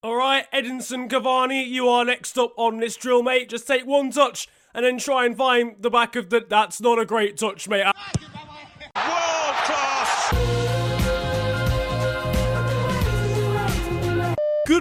All right, Edinson Cavani, you are next up on this drill, mate. Just take one touch and then try and find the back of the. That's not a great touch, mate. World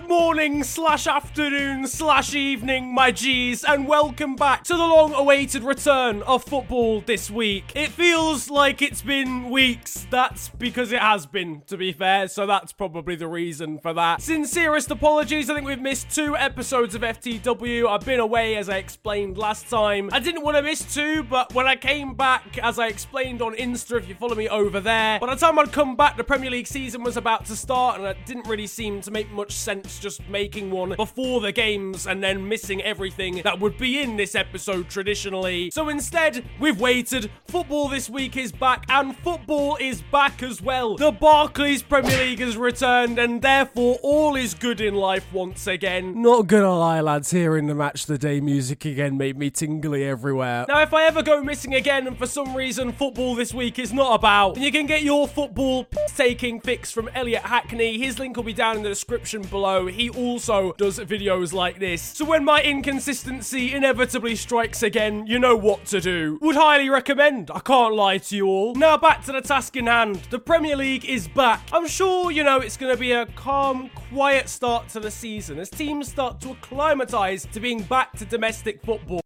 Morning, slash afternoon, slash evening, my G's, and welcome back to the long awaited return of football this week. It feels like it's been weeks. That's because it has been, to be fair, so that's probably the reason for that. Sincerest apologies, I think we've missed two episodes of FTW. I've been away, as I explained last time. I didn't want to miss two, but when I came back, as I explained on Insta, if you follow me over there, by the time I'd come back, the Premier League season was about to start, and it didn't really seem to make much sense just making one before the games and then missing everything that would be in this episode traditionally. So instead, we've waited. Football this week is back, and football is back as well. The Barclays Premier League has returned, and therefore all is good in life once again. Not gonna lie, lads, hearing the match the day music again made me tingly everywhere. Now, if I ever go missing again, and for some reason football this week is not about, then you can get your football taking fix from Elliot Hackney. His link will be down in the description below. He also does videos like this. So when my inconsistency inevitably strikes again, you know what to do. Would highly recommend. I can't lie to you all. Now back to the task in hand. The Premier League is back. I'm sure, you know, it's going to be a calm, quiet start to the season as teams start to acclimatise to being back to domestic football.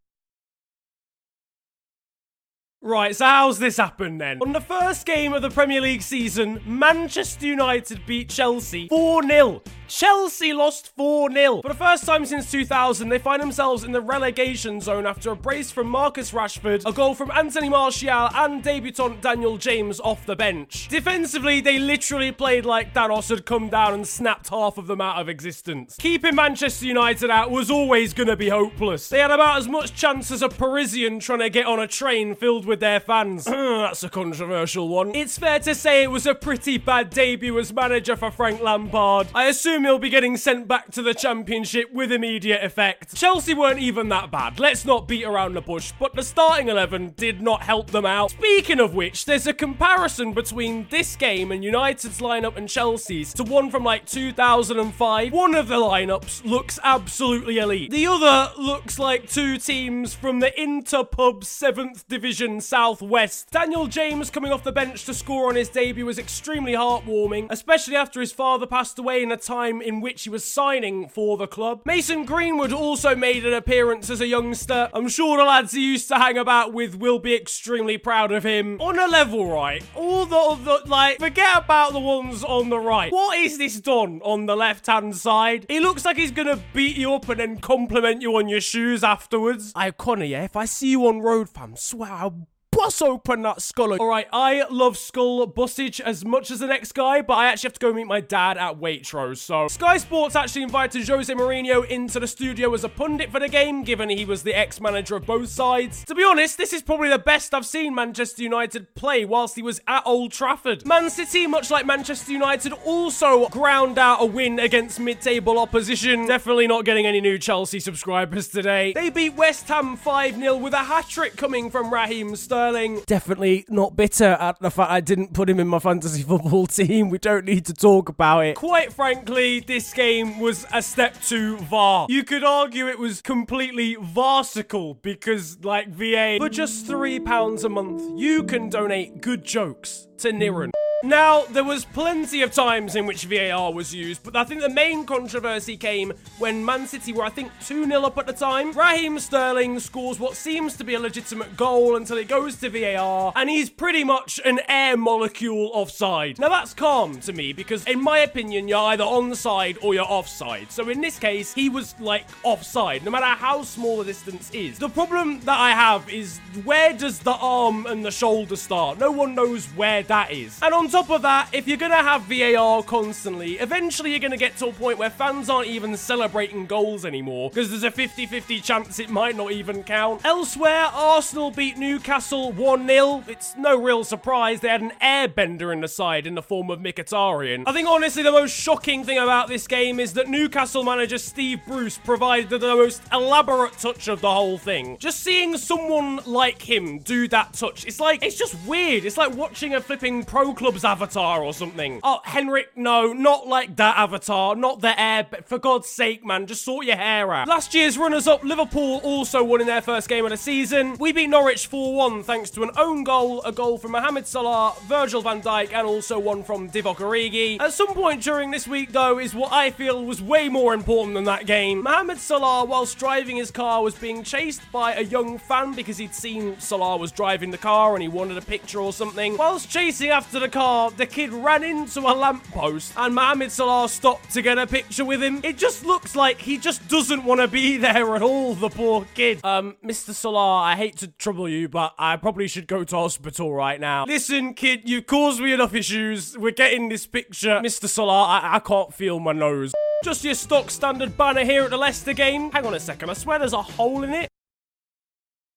Right, so how's this happened then? On the first game of the Premier League season, Manchester United beat Chelsea 4 0. Chelsea lost 4 0. For the first time since 2000, they find themselves in the relegation zone after a brace from Marcus Rashford, a goal from Anthony Martial, and debutant Daniel James off the bench. Defensively, they literally played like Thanos had come down and snapped half of them out of existence. Keeping Manchester United out was always going to be hopeless. They had about as much chance as a Parisian trying to get on a train filled with their fans. Ah, that's a controversial one. It's fair to say it was a pretty bad debut as manager for Frank Lampard. I assume he'll be getting sent back to the championship with immediate effect. Chelsea weren't even that bad. Let's not beat around the bush, but the starting 11 did not help them out. Speaking of which, there's a comparison between this game and United's lineup and Chelsea's to one from like 2005. One of the lineups looks absolutely elite. The other looks like two teams from the Interpub 7th Division Southwest. Daniel James coming off the bench to score on his debut was extremely heartwarming, especially after his father passed away in a time in which he was signing for the club. Mason Greenwood also made an appearance as a youngster. I'm sure the lads he used to hang about with will be extremely proud of him. On a level, right? All the other, like, forget about the ones on the right. What is this Don on the left hand side? He looks like he's gonna beat you up and then compliment you on your shoes afterwards. I, Connor, yeah, if I see you on road, fam, swear I'll bust open that skull. All right, I love skull bustage as much as the next guy, but I actually have to go meet my dad at Waitrose. So Sky Sports actually invited Jose Mourinho into the studio as a pundit for the game, given he was the ex-manager of both sides. To be honest, this is probably the best I've seen Manchester United play whilst he was at Old Trafford. Man City, much like Manchester United, also ground out a win against mid-table opposition. Definitely not getting any new Chelsea subscribers today. They beat West Ham 5-0 with a hat-trick coming from Raheem Sterling. Definitely not bitter at the fact I didn't put him in my fantasy football team. We don't need to talk about it. Quite frankly, this game was a step too VAR. You could argue it was completely farcical because, like VA, for just £3 a month, you can donate good jokes to Niran. Now, there was plenty of times in which VAR was used, but I think the main controversy came when Man City were, I think, 2 0 up at the time. Raheem Sterling scores what seems to be a legitimate goal until it goes to VAR, and he's pretty much an air molecule offside. Now, that's calm to me because, in my opinion, you're either onside or you're offside. So, in this case, he was like offside, no matter how small the distance is. The problem that I have is where does the arm and the shoulder start? No one knows where that is. And on top of that, if you're going to have VAR constantly, eventually you're going to get to a point where fans aren't even celebrating goals anymore because there's a 50 50 chance it might not even count. Elsewhere, Arsenal beat Newcastle 1 0. It's no real surprise they had an airbender in the side in the form of Mkhitaryan. I think honestly the most shocking thing about this game is that Newcastle manager Steve Bruce provided the most elaborate touch of the whole thing. Just seeing someone like him do that touch, it's like, it's just weird. It's like watching a flipping pro clubs Avatar or something. Oh, Henrik, no, not like that avatar, not the air. But for God's sake, man, just sort your hair out. Last year's runners-up, Liverpool, also won in their first game of the season. We beat Norwich 4-1 thanks to an own goal, a goal from Mohamed Salah, Virgil van Dijk, and also one from Divock Origi. At some point during this week, though, is what I feel was way more important than that game. Mohamed Salah, whilst driving his car, was being chased by a young fan because he'd seen Salah was driving the car and he wanted a picture or something. Whilst chasing after the car, the kid ran into a lamppost and Mohamed Salah stopped to get a picture with him. It just looks like he just doesn't want to be there at all, the poor kid. Um, Mr. Salah, I hate to trouble you, but I probably should go to hospital right now. Listen, kid, you've caused me enough issues. We're getting this picture. Mr. Salah, I, I can't feel my nose. Just your stock standard banner here at the Leicester game. Hang on a second, I swear there's a hole in it.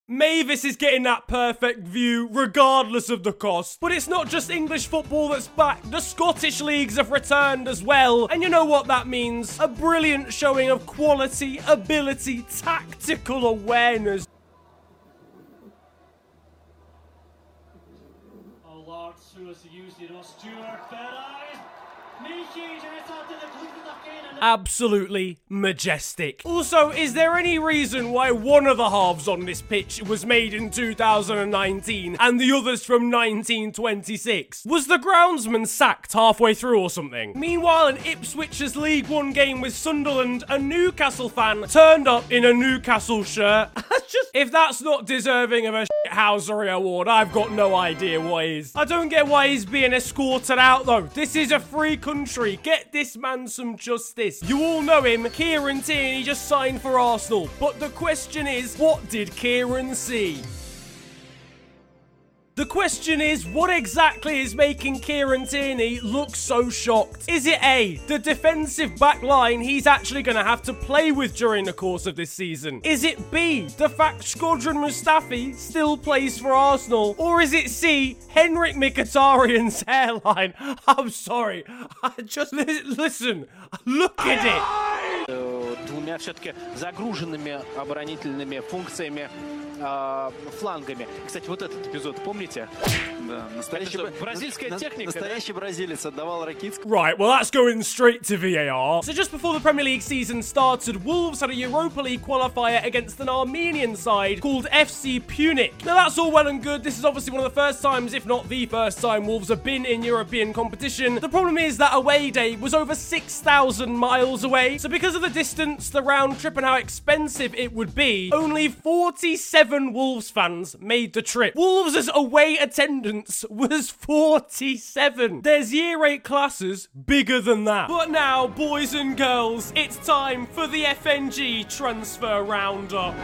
Mavis is getting that perfect view regardless of the cost. But it's not just English football that's back, the Scottish leagues have returned as well. And you know what that means? A brilliant showing of quality, ability, tactical awareness. Used it Stuart Ferris. Absolutely majestic. Also, is there any reason why one of the halves on this pitch was made in 2019 and the others from 1926? Was the groundsman sacked halfway through or something? Meanwhile, in Ipswich's League One game with Sunderland, a Newcastle fan turned up in a Newcastle shirt. Just, if that's not deserving of a Housery award, I've got no idea what is. I don't get why he's being escorted out though. This is a free country. Get this man some justice. You all know him, Kieran Tierney just signed for Arsenal. But the question is, what did Kieran see? The question is, what exactly is making Kieran Tierney look so shocked? Is it A, the defensive back line he's actually going to have to play with during the course of this season? Is it B, the fact Shkodran Mustafi still plays for Arsenal? Or is it C, Henrik Mkhitaryan's hairline? I'm sorry, I just, li listen, look at it! двумя все-таки загруженными оборонительными функциями флангами. Кстати, вот этот эпизод, помните? Да, настоящий бразильская на, техника. Настоящий да? бразилец отдавал Right, well that's going straight to VAR. So just before the Premier League season started, Wolves had a Europa League qualifier against an Armenian side called FC Pyunik. Now that's all well and good. This is obviously one of the first times, if not the first time, Wolves have been in European competition. The problem is that away day was over 6,000 miles away. So because of the distance, the round trip and how expensive it would be, only 47 Wolves fans made the trip. Wolves' away attendance was 47. There's year 8 classes bigger than that. But now, boys and girls, it's time for the FNG transfer roundup.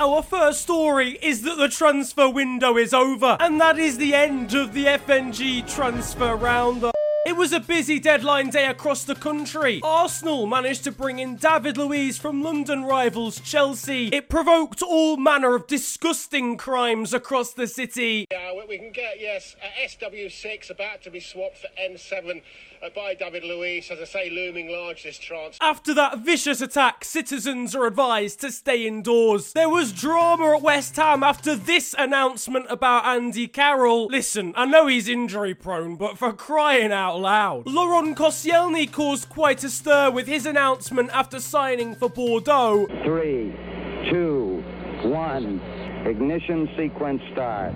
Our first story is that the transfer window is over, and that is the end of the FNG transfer roundup. It was a busy deadline day across the country. Arsenal managed to bring in David Luiz from London rivals Chelsea. It provoked all manner of disgusting crimes across the city. Yeah, we can get, yes, SW6 about to be swapped for N7 uh, Uh, by David Luiz. As I say, looming large this transfer. After that vicious attack, citizens are advised to stay indoors. There was drama at West Ham after this announcement about Andy Carroll. Listen, I know he's injury prone, but for crying out loud. Laurent Koscielny caused quite a stir with his announcement after signing for Bordeaux. Three, two, one. Ignition sequence start.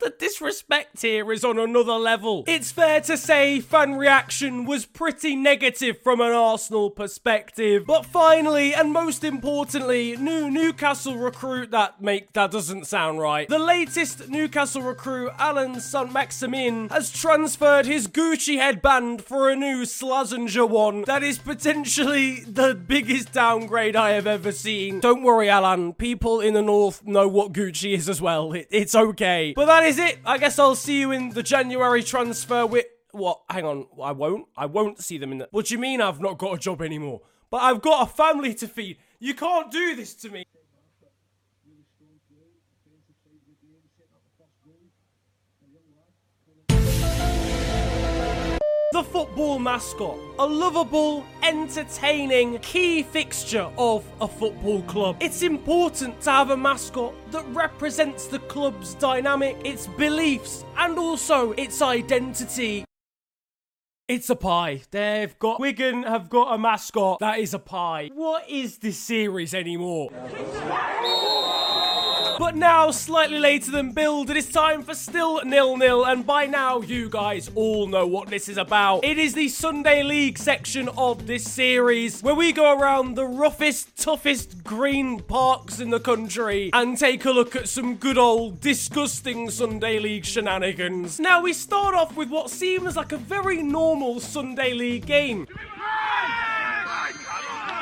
The disrespect here is on another level. It's fair to say fan reaction was pretty negative from an Arsenal perspective. But finally, and most importantly, new Newcastle recruit that make that doesn't sound right. The latest Newcastle recruit, Allan Saint-Maximin, has transferred his Gucci headband for a new Slazenger one that is potentially the biggest downgrade I have ever seen. Don't worry, Allan. People in the north know what Gucci is as well. It, it's okay. But that is it. I guess I'll see you in the January transfer with. What? Hang on. I won't. I won't see them in the. What do you mean I've not got a job anymore? But I've got a family to feed. You can't do this to me. The football mascot. A lovable, entertaining, key fixture of a football club. It's important to have a mascot that represents the club's dynamic, its beliefs, and also its identity. It's a pie. They've got Wigan have got a mascot that is a pie. What is this series anymore? But now, slightly later than billed, it is time for Still Nil Nil, and by now, you guys all know what this is about. It is the Sunday League section of this series, where we go around the roughest, toughest green parks in the country and take a look at some good old, disgusting Sunday League shenanigans. Now, we start off with what seems like a very normal Sunday League game.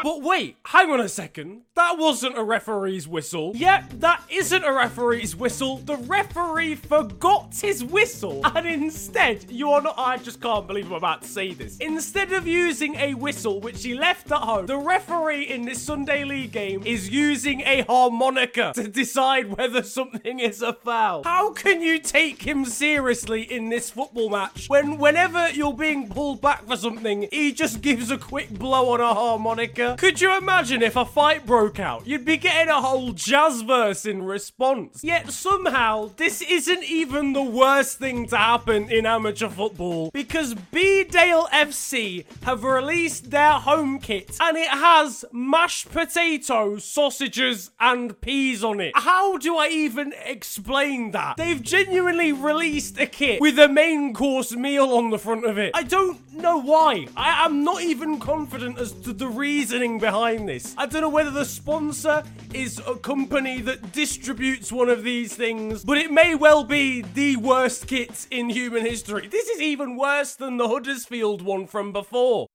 But wait, hang on a second. That wasn't a referee's whistle. Yep, that isn't a referee's whistle. The referee forgot his whistle. And instead, you are not. I just can't believe I'm about to say this. Instead of using a whistle, which he left at home, the referee in this Sunday League game is using a harmonica to decide whether something is a foul. How can you take him seriously in this football match when, whenever you're being pulled back for something, he just gives a quick blow on a harmonica? Could you imagine if a fight broke out? You'd be getting a whole jazz verse in response. Yet somehow, this isn't even the worst thing to happen in amateur football because B Dale FC have released their home kit and it has mashed potatoes, sausages, and peas on it. How do I even explain that? They've genuinely released a kit with a main course meal on the front of it. I don't know why. I am not even confident as to the reasoning behind this. I don't know whether the sponsor is a company that distributes one of these things, but it may well be the worst kit in human history. This is even worse than the Huddersfield one from before.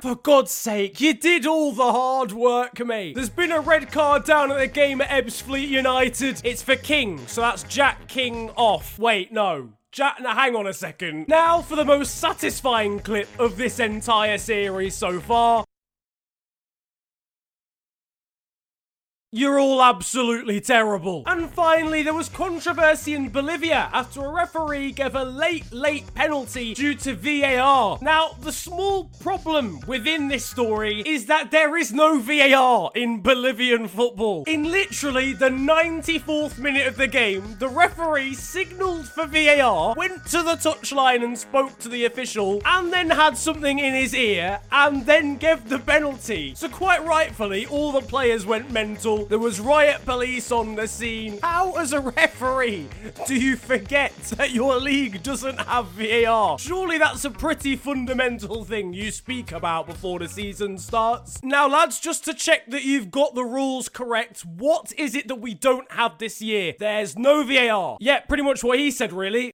For God's sake, you did all the hard work, mate. There's been a red card down at the game at Ebbsfleet United. It's for King, so that's Jack King off. Wait, no. Jack, now hang on a second. Now for the most satisfying clip of this entire series so far. You're all absolutely terrible. And finally, there was controversy in Bolivia after a referee gave a late, late penalty due to VAR. Now, the small problem within this story is that there is no VAR in Bolivian football. In literally the 94th minute of the game, the referee signaled for VAR, went to the touchline and spoke to the official, and then had something in his ear, and then gave the penalty. So, quite rightfully, all the players went mental. There was riot police on the scene. How, as a referee, do you forget that your league doesn't have VAR? Surely that's a pretty fundamental thing you speak about before the season starts. Now, lads, just to check that you've got the rules correct, what is it that we don't have this year? There's no VAR. Yeah, pretty much what he said, really.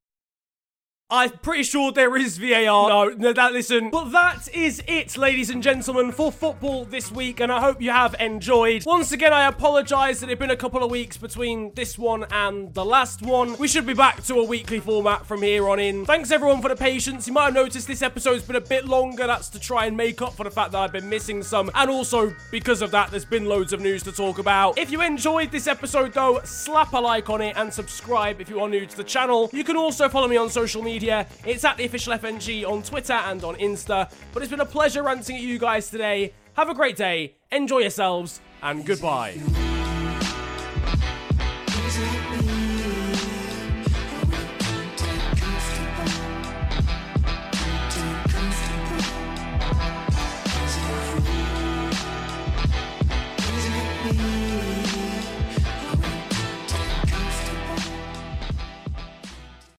I'm pretty sure there is VAR. No, no, that listen. But that is it, ladies and gentlemen, for football this week, and I hope you have enjoyed. Once again, I apologise that it's been a couple of weeks between this one and the last one. We should be back to a weekly format from here on in. Thanks everyone for the patience. You might have noticed this episode's been a bit longer. That's to try and make up for the fact that I've been missing some, and also because of that, there's been loads of news to talk about. If you enjoyed this episode, though, slap a like on it and subscribe if you are new to the channel. You can also follow me on social media. It's at the official FNG on Twitter and on Insta. But it's been a pleasure ranting at you guys today. Have a great day, enjoy yourselves, and goodbye.